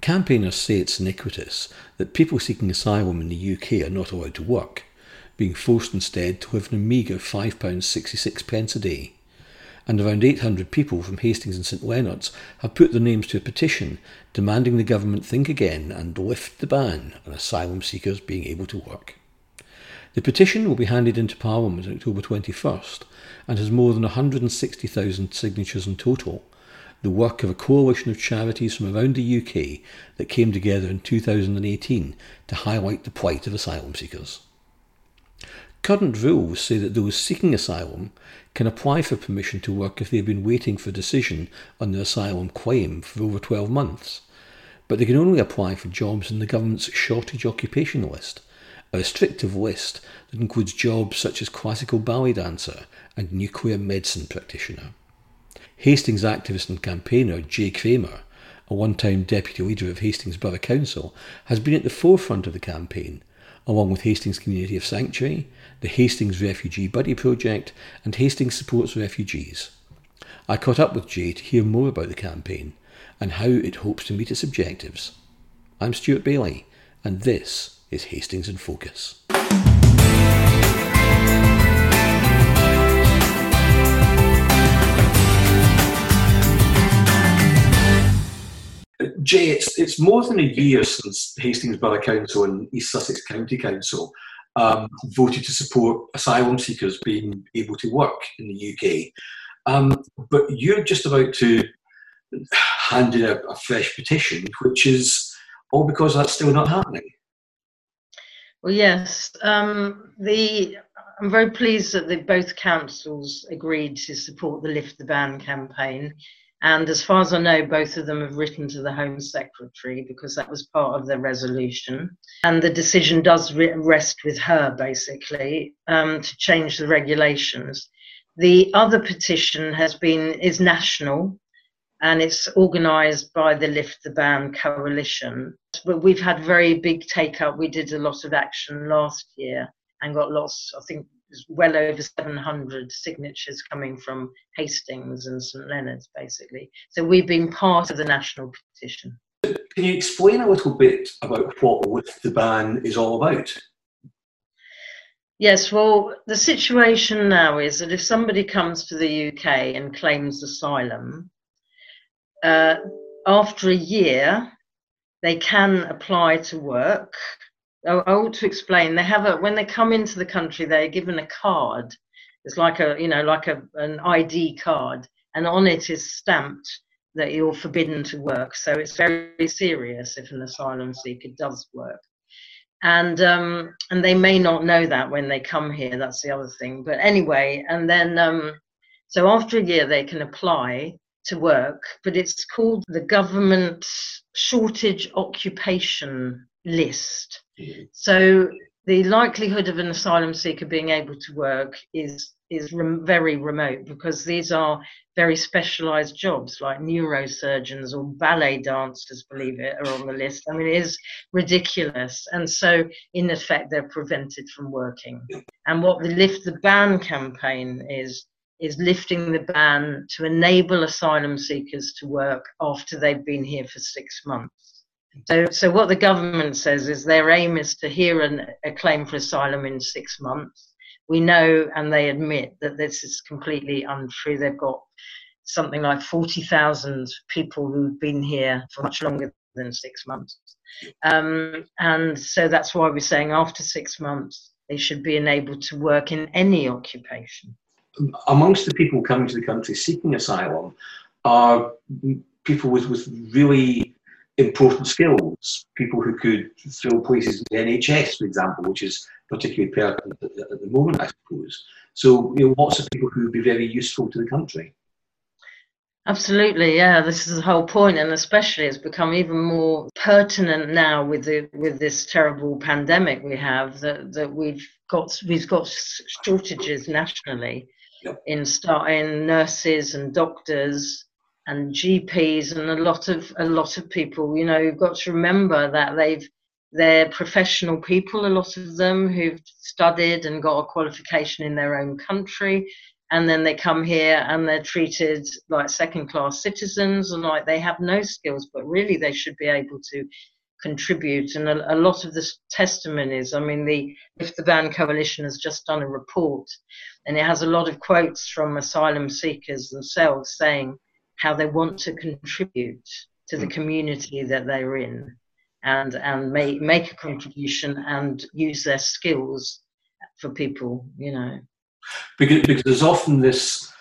Campaigners say it's iniquitous that people seeking asylum in the UK are not allowed to work, being forced instead to live on a meagre £5.66 pence a day. And around 800 people from Hastings and St Leonards have put their names to a petition demanding the government think again and lift the ban on asylum seekers being able to work. The petition will be handed into Parliament on October 21st and has more than 160,000 signatures in total, the work of a coalition of charities from around the UK that came together in 2018 to highlight the plight of asylum seekers. Current rules say that those seeking asylum can apply for permission to work if they have been waiting for a decision on their asylum claim for over 12 months, but they can only apply for jobs in the government's shortage occupation list, a restrictive list that includes jobs such as classical ballet dancer and nuclear medicine practitioner. Hastings activist and campaigner Jay Kramer, a one time deputy leader of Hastings Borough Council, has been at the forefront of the campaign, along with Hastings Community of Sanctuary, the Hastings Refugee Buddy Project, and Hastings Supports Refugees. I caught up with Jay to hear more about the campaign and how it hopes to meet its objectives. I'm Stuart Bailey, and this is Hastings in Focus. Jay, it's, it's more than a year since Hastings Borough Council and East Sussex County Council um, voted to support asylum seekers being able to work in the UK. Um, but you're just about to hand in a, a, fresh petition, which is all because that's still not happening. Well, yes. Um, the I'm very pleased that the, both councils agreed to support the Lift the Ban campaign. And as far as I know, both of them have written to the Home Secretary because that was part of the resolution. And the decision does rest with her, basically, um, to change the regulations. The other petition has been is national, and it's organised by the Lift the Ban Coalition. But we've had very big take up. We did a lot of action last year and got lots. I think well over 700 signatures coming from Hastings and St Leonard's, basically. So we've been part of the national petition. Can you explain a little bit about what Lift the Ban is all about? Yes, well, the situation now is that if somebody comes to the UK and claims asylum, uh, after a year, they can apply to work I, ought to explain. They have a when they come into the country, they're given a card. It's like a you know like a an ID card, and on it is stamped that you're forbidden to work. So it's very serious if an asylum seeker does work. And um, and they may not know that when they come here. That's the other thing. But anyway, and then um, so after a year they can apply to work, but it's called the government shortage occupation list. Mm-hmm. So the likelihood of an asylum seeker being able to work is is rem- very remote because these are very specialized jobs like neurosurgeons or ballet dancers believe it are on the list. I mean it is ridiculous. And so in effect they're prevented from working. And what the lift the ban campaign is is lifting the ban to enable asylum seekers to work after they've been here for 6 months so, so what the government says is their aim is to hear an, a claim for asylum in six months. We know, and they admit that this is completely untrue. They've got something like 40,000 people who've been here for much longer than six months. Um, and so that's why we're saying after six months, they should be enabled to work in any occupation. Amongst the people coming to the country seeking asylum are people with, with really important skills, people who could fill places in the NHS, for example, which is particularly pertinent at, the moment, I suppose. So, you know, lots of people who would be very useful to the country. Absolutely, yeah. This is the whole point, and especially it's become even more pertinent now with the with this terrible pandemic we have that, that we've got we've got shortages nationally yep. in start in nurses and doctors and GPs and a lot of a lot of people. You know, you've got to remember that they've they're professional people, a lot of them who've studied and got a qualification in their own country, and then they come here and they're treated like second class citizens and like they have no skills but really they should be able to contribute and a, a lot of the testimonies i mean the Lift the Ban coalition has just done a report and it has a lot of quotes from asylum seekers themselves saying how they want to contribute to the hmm. community that they're in and and make make a contribution and use their skills for people you know because, because there's often this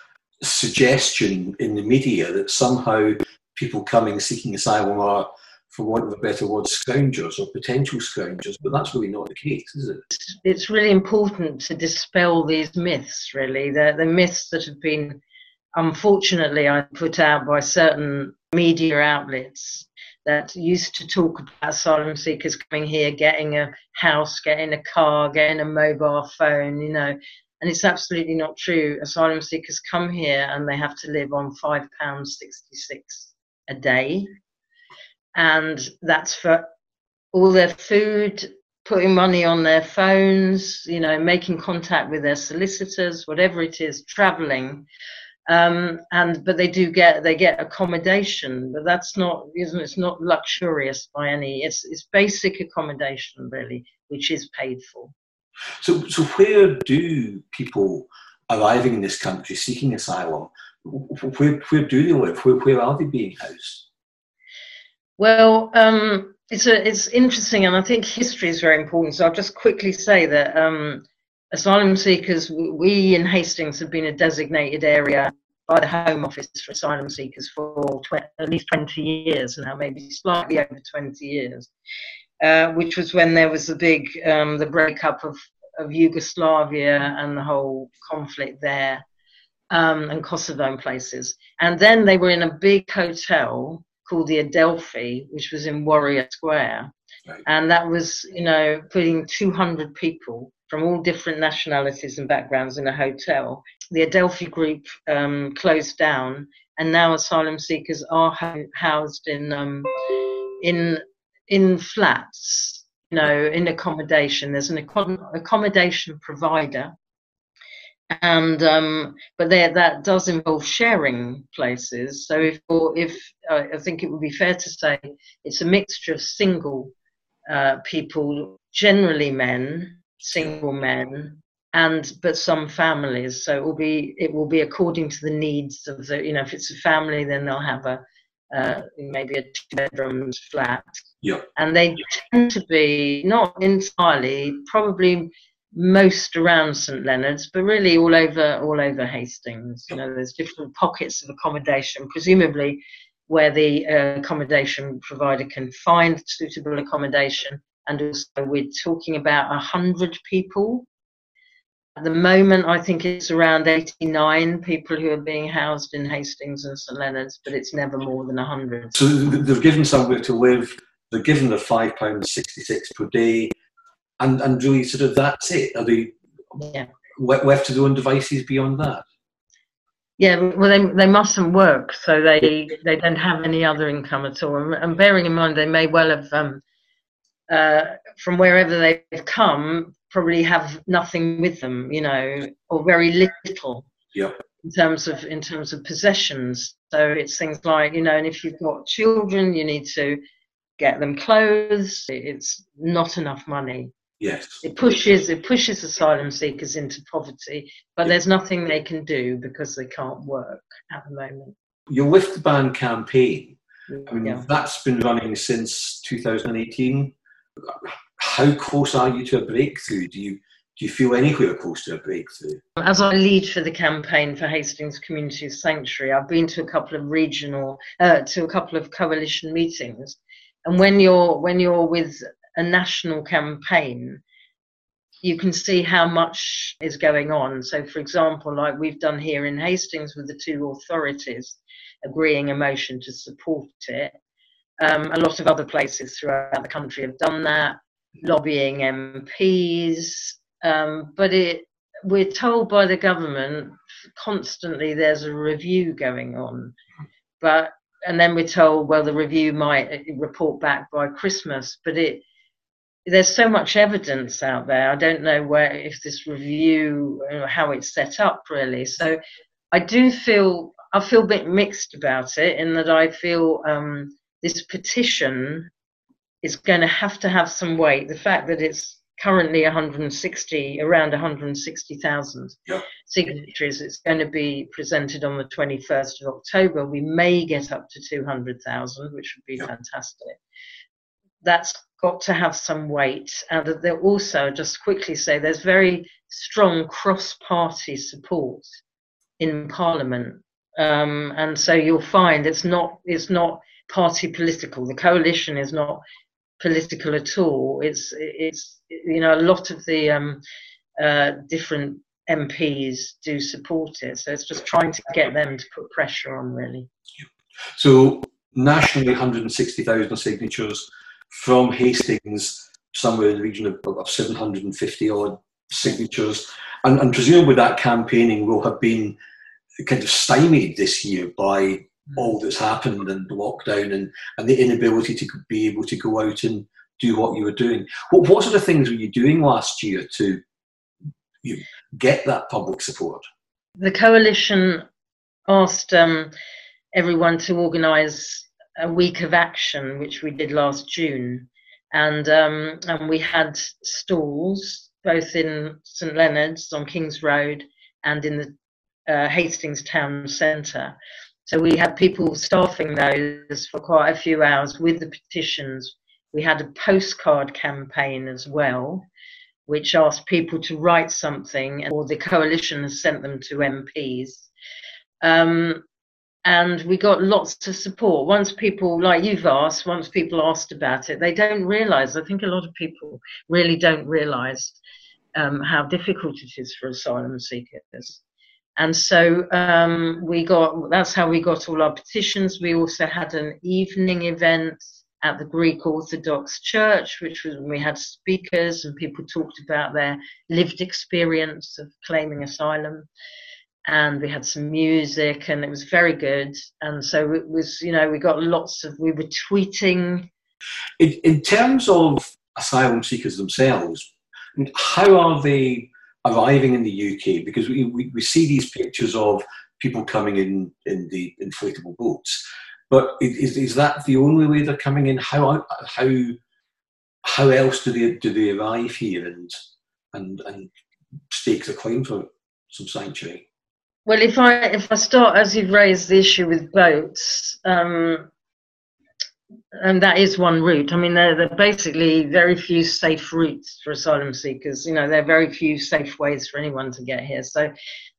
suggestion in the media that somehow people coming seeking asylum are for want of a better word, scoundrels or potential scoundrels, but that's really not the case, is it? It's really important to dispel these myths, really. The, the myths that have been, unfortunately, I'm put out by certain media outlets that used to talk about asylum seekers coming here, getting a house, getting a car, getting a mobile phone, you know. And it's absolutely not true. Asylum seekers come here and they have to live on £5.66 a day and that's for all their food, putting money on their phones, you know, making contact with their solicitors, whatever it is, traveling. Um, and but they do get they get accommodation, but that's not isn't it's not luxurious by any. It's it's basic accommodation really, which is paid for. So so where do people arriving in this country seeking asylum? Where where do they live? Where where are they being housed? Well, um, it's a, it's interesting, and I think history is very important. So I'll just quickly say that um, asylum seekers, we in Hastings have been a designated area by the Home Office for asylum seekers for at least 20 years now, maybe slightly over 20 years, uh, which was when there was the big um, the breakup of, of Yugoslavia and the whole conflict there. Um, and Kosovo and places. And then they were in a big hotel called the Adelphi, which was in Warrior Square. Right. And that was, you know, putting 200 people from all different nationalities and backgrounds in a hotel. The Adelphi group um, closed down, and now asylum seekers are ho- housed in um, in in flats, you know, in accommodation. There's an accommodation provider and um, but there that does involve sharing places. So if if uh, I think it would be fair to say it's a mixture of single uh, people, generally men, single men, and but some families. So it will be it will be according to the needs of the you know if it's a family then they'll have a uh, maybe a two bedroom flat. Yeah. And they tend to be not entirely, probably most around St Leonard's, but really all over all over Hastings. You know, there's different pockets of accommodation, presumably where the uh, accommodation provider can find suitable accommodation. And also, we're talking about a hundred people. At the moment, I think it's around 89 people who are being housed in Hastings and St Leonard's, but it's never more than 100. So they've given somewhere to live. They're given the five pounds 66 per day and and really sort of that's it. Are they yeah. left to their own devices beyond that? Yeah, well, they they mustn't work, so they they don't have any other income at all. And, and bearing in mind, they may well have um, uh, from wherever they've come, probably have nothing with them, you know, or very little. Yeah. In terms of in terms of possessions, so it's things like you know, and if you've got children, you need to get them clothes. It's not enough money. Yes. It pushes it pushes asylum seekers into poverty, but there's nothing they can do because they can't work at the moment. Your Lift the Ban campaign, I mean, yeah. that's been running since 2018. How close are you to a breakthrough? Do you do you feel anywhere close to a breakthrough? As I lead for the campaign for Hastings Community Sanctuary, I've been to a couple of regional, uh, to a couple of coalition meetings, and when you're when you're with a national campaign, you can see how much is going on. So, for example, like we've done here in Hastings with the two authorities agreeing a motion to support it. Um, a lot of other places throughout the country have done that, lobbying MPs. Um, but it, we're told by the government constantly there's a review going on. But and then we're told, well, the review might report back by Christmas, but it there's so much evidence out there. I don't know where if this review how it's set up really. So I do feel I feel a bit mixed about it in that I feel um, this petition is going to have to have some weight. The fact that it's currently 160, around 160,000 yep. signatures, it's going to be presented on the 21st of October. We may get up to 200,000, which would be fantastic. That's got to have some weight. And there also, just quickly say, there's very strong cross-party support in Parliament um, and so you'll find it's not it's not party political. The coalition is not political at all. It's it's you know a lot of the um, uh, different MPs do support it. So it's just trying to get them to put pressure on really. So nationally, 160,000 signatures from Hastings, somewhere in the region of, of 750 odd signatures, and, and presumably that campaigning will have been kind of stymied this year by all that's happened and the lockdown and, and the inability to be able to go out and do what you were doing. What, what sort of things were you doing last year to you get that public support? The coalition asked um, everyone to organise a week of action, which we did last June, and um, and we had stalls both in St Leonard's on King's Road and in the uh, Hastings Town Centre. So we had people staffing those for quite a few hours with the petitions. We had a postcard campaign as well, which asked people to write something, or the coalition sent them to MPs. Um, and we got lots of support. Once people, like you've asked, once people asked about it, they don't realise. I think a lot of people really don't realise um, how difficult it is for asylum seekers. And so um, we got that's how we got all our petitions. We also had an evening event at the Greek Orthodox Church, which was we had speakers and people talked about their lived experience of claiming asylum. And we had some music, and it was very good. And so it was, you know, we got lots of. We were tweeting. In, in terms of asylum seekers themselves, how are they arriving in the UK because we, we, we see these pictures of people coming in in the inflatable boats. But is, is that the only way they're coming in? How how how else do they do they arrive here and and and stake a claim for some sanctuary? Well, if I if I start as you've raised the issue with boats, um, and that is one route. I mean, there, are basically very few safe routes for asylum seekers. You know, there are very few safe ways for anyone to get here. So,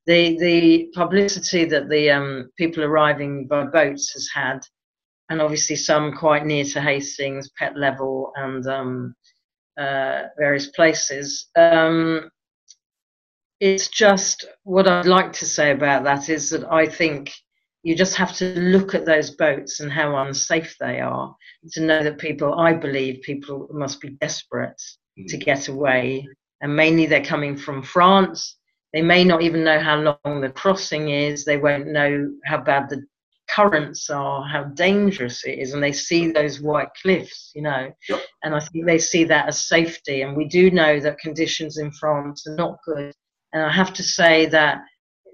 the the publicity that the um, people arriving by boats has had, and obviously some quite near to Hastings, Pett Level, and um, uh, various places. Um, it's just what I'd like to say about that is that I think you just have to look at those boats and how unsafe they are to know that people, I believe, people must be desperate mm. to get away. And mainly they're coming from France. They may not even know how long the crossing is. They won't know how bad the currents are, how dangerous it is. And they see those white cliffs, you know. Yep. And I think they see that as safety. And we do know that conditions in France are not good. And I have to say that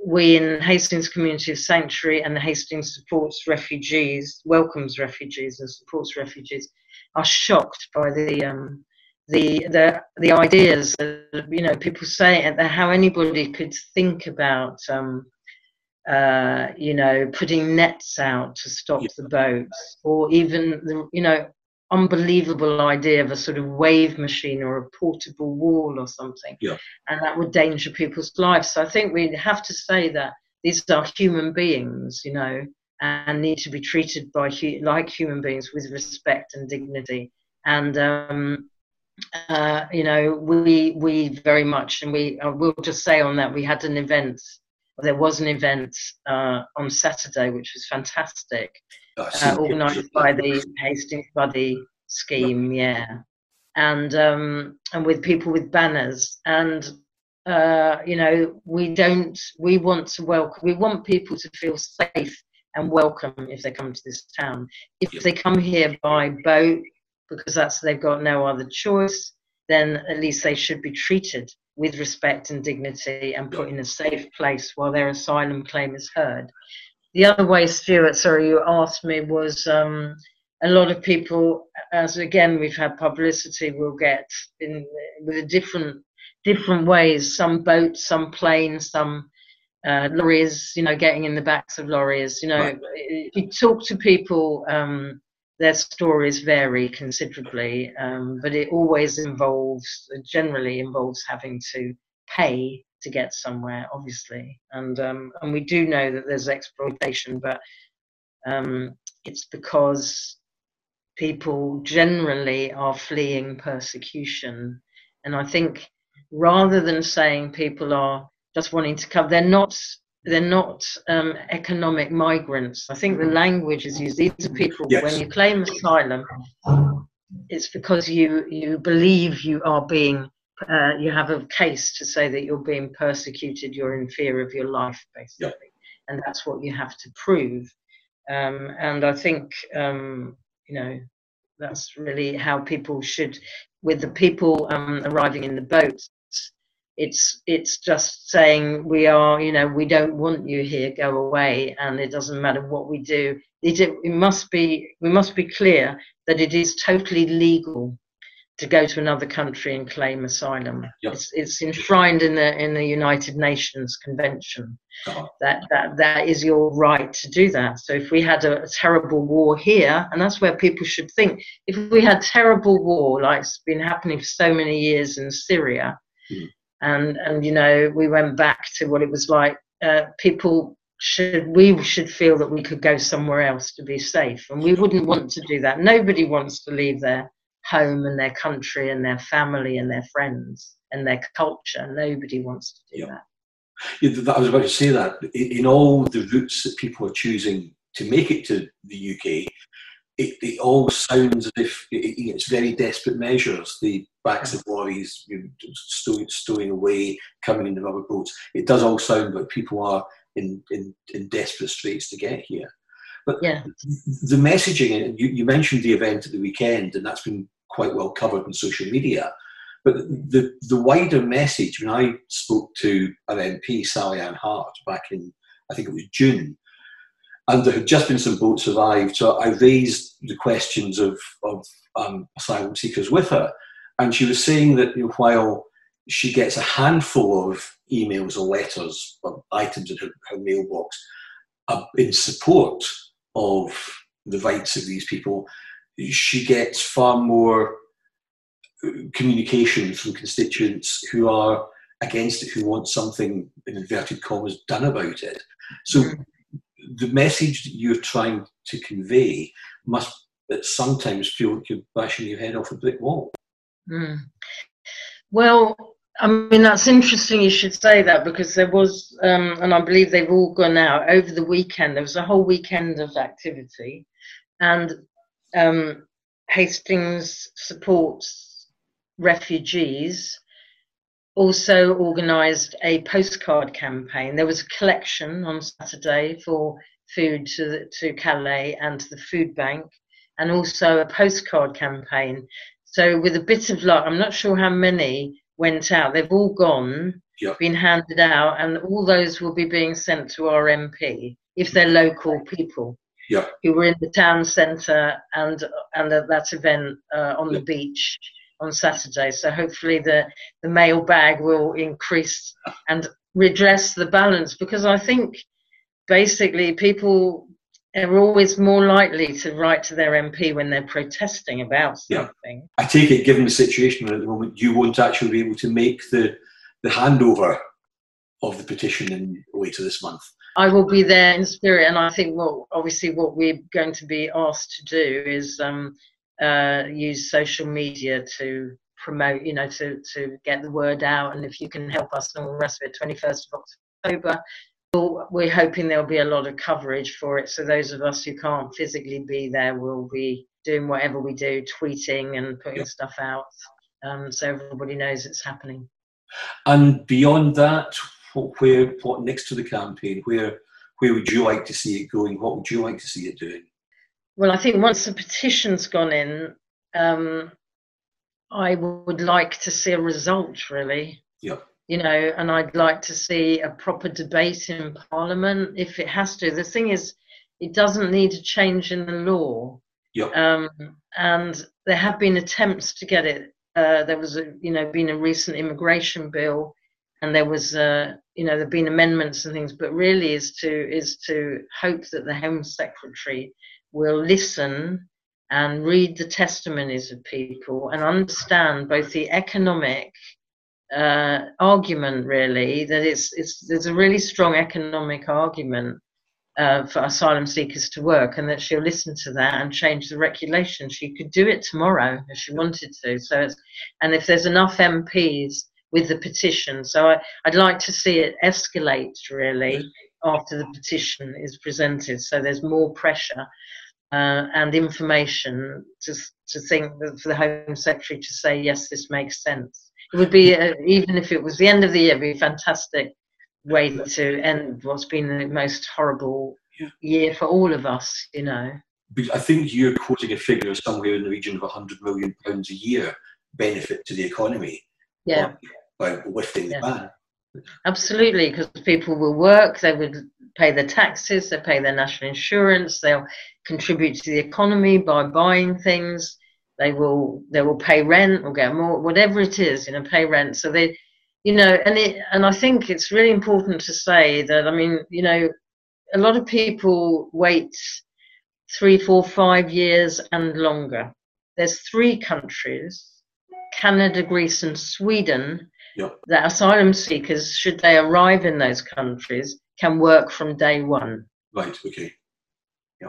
we in Hastings Community of Sanctuary and the Hastings supports refugees, welcomes refugees and supports refugees, are shocked by the um, the the the ideas. That you know, people say and how anybody could think about um, uh, you know putting nets out to stop yeah. the boats, or even the you know unbelievable idea of a sort of wave machine or a portable wall or something. Yeah. And that would danger people's lives. So I think we have to say that these are human beings, you know, and need to be treated by like human beings with respect and dignity. And um, uh, you know, we we very much, and we I will just say on that we had an event. There was an event uh, on Saturday, which was fantastic, uh, organised by the Hastings Buddy scheme, yeah, and um, and with people with banners, and uh, you know, we don't, we want to welcome, we want people to feel safe and welcome if they come to this town. If they come here by boat, because that's they've got no other choice, then at least they should be treated with respect and dignity and put in a safe place while their asylum claim is heard. The other way, Stuart, sorry, you asked me was um, a lot of people, as again we've had publicity, will get in with different different ways. Some boats, some planes, some uh, lorries. You know, getting in the backs of lorries. You know, right. if you talk to people. Um, their stories vary considerably, um, but it always involves, generally involves having to pay to get somewhere, obviously. And um, and we do know that there's exploitation, but um, it's because people generally are fleeing persecution. And I think rather than saying people are just wanting to come, they're not they're not um, economic migrants. I think the language is used. These are people yes. when you claim asylum, it's because you you believe you are being uh, you have a case to say that you're being persecuted, you're in fear of your life, basically, yep. and that's what you have to prove. Um, and I think um, you know that's really how people should, with the people um, arriving in the boats, it's it's just saying we are you know we don't want you here go away. And it doesn't matter what we do. It, it must be we must be clear that it is totally legal to go to another country and claim asylum. Yep. it's, it's enshrined in the in the united nations convention. That that that is your right to do that. So if we had a, a terrible war here and that's where people should think if we had terrible war like it's been happening for so many years in syria mm and and you know we went back to what it was like. Uh, people should we should feel that we could go somewhere else to be safe, and we wouldn't want to do that. Nobody wants to leave their home and their country and their family and their friends and their culture. Nobody wants to do that. Yeah, I was about to say that in all the routes that people are choosing to make it to the UK, it, it all sounds as if it, it's very desperate measures. The backs of lorries stowing, stowing away, coming in the rubber boats. It does all sound like people are in, in, in desperate straits to get here. But yeah. the messaging, you, you mentioned the event at the weekend, and that's been quite well covered on social media. But the, the wider message, when I spoke to an MP, Sally Ann Hart, back in, I think it was June, and there had just been some boats arrived. So I raised the questions of, of um, asylum seekers with her. And she was saying that you know, while she gets a handful of emails or letters or items in her, her mailbox uh, in support of the rights of these people, she gets far more uh, communication from constituents who are against it, who want something, in inverted commas, done about it. So mm-hmm the message that you're trying to convey must sometimes feel like you're bashing your head off a brick wall. Mm. Well, I mean, that's interesting you should say that because there was, um, and I believe they've all gone out over the weekend. There was a whole weekend of activity, and um, Hastings supports refugees also organised a postcard campaign. There was a collection on Saturday for food to, the, to Calais and to the food bank, and also a postcard campaign. So, with a bit of luck, I'm not sure how many went out. They've all gone, yep. been handed out, and all those will be being sent to our MP if they're local people. Yep. Who were in the town centre and and at that event uh, on yep. the beach on Saturday. So hopefully the, the mail bag will increase and redress the balance because I think basically people are always more likely to write to their MP when they're protesting about something. Yeah. I take it, given the situation at the moment, you won't actually be able to make the, the handover of the petition in later this month. I will be there in spirit, and I think what obviously what we're going to be asked to do is um, uh, use social media to promote, you know, to, to get the word out. And if you can help us and all the rest of it, 21st of October, we're hoping there'll be a lot of coverage for it. So those of us who can't physically be there will be doing whatever we do, tweeting and putting yeah. stuff out, um, so everybody knows it's happening. And beyond that, where what next to the campaign? Where where would you like to see it going? What would you like to see it doing? Well, I think once the petition's gone in, um, I would like to see a result, really. Yeah. You know, and I'd like to see a proper debate in Parliament if it has to. The thing is, it doesn't need a change in the law. Yeah. Um, and there have been attempts to get it. Uh, there was, a, you know, been a recent immigration bill, and there was, uh, you know, there've been amendments and things. But really, is to is to hope that the Home Secretary will listen and read the testimonies of people and understand both the economic uh, argument, really, that it's, it's there's a really strong economic argument uh, for asylum seekers to work, and that she'll listen to that and change the regulation. She could do it tomorrow if she wanted to. So, and if there's enough MPs with the petition, so I, I'd like to see it escalate really after the petition is presented. So there's more pressure uh, and information to to think that for the Home Secretary to say yes, this makes sense. It would be uh, even if it was the end of the year, be a fantastic way to end what's been the most horrible Yeah. year for all of us. You know. I think you're quoting a figure somewhere in the region of 100 million pounds a year benefit to the economy Yeah. by, by lifting Yeah. the ban. Absolutely, because people will work, they would pay their taxes, they pay their national insurance, they'll contribute to the economy by buying things, they will they will pay rent or get more whatever it is, you know, pay rent. So they you know, and it and I think it's really important to say that I mean, you know, a lot of people wait three, four, five years and longer. There's three countries, Canada, Greece and Sweden, Yep. that asylum seekers, should they arrive in those countries, can work from day one. Right, okay.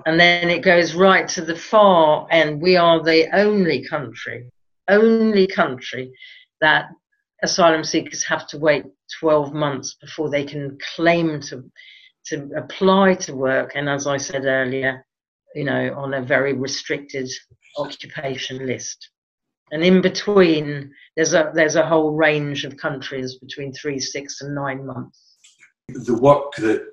And then it goes right to the far end. We are the only country, only country that asylum seekers have to wait 12 months before they can claim to to apply to work. And as I said earlier, you know, on a very restricted occupation list. And in between, there's a there's a whole range of countries between three, six, and nine months. The work that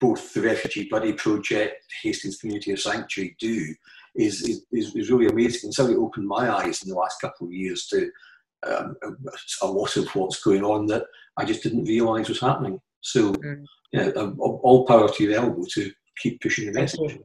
both the Refugee Buddy Project, Hastings Community of Sanctuary do is, is, is really amazing. It's really opened my eyes in the last couple of years to um, a lot of what's going on that I just didn't realise was happening. So, Mm. yeah, um, all all power to your elbow to keep pushing the you. message.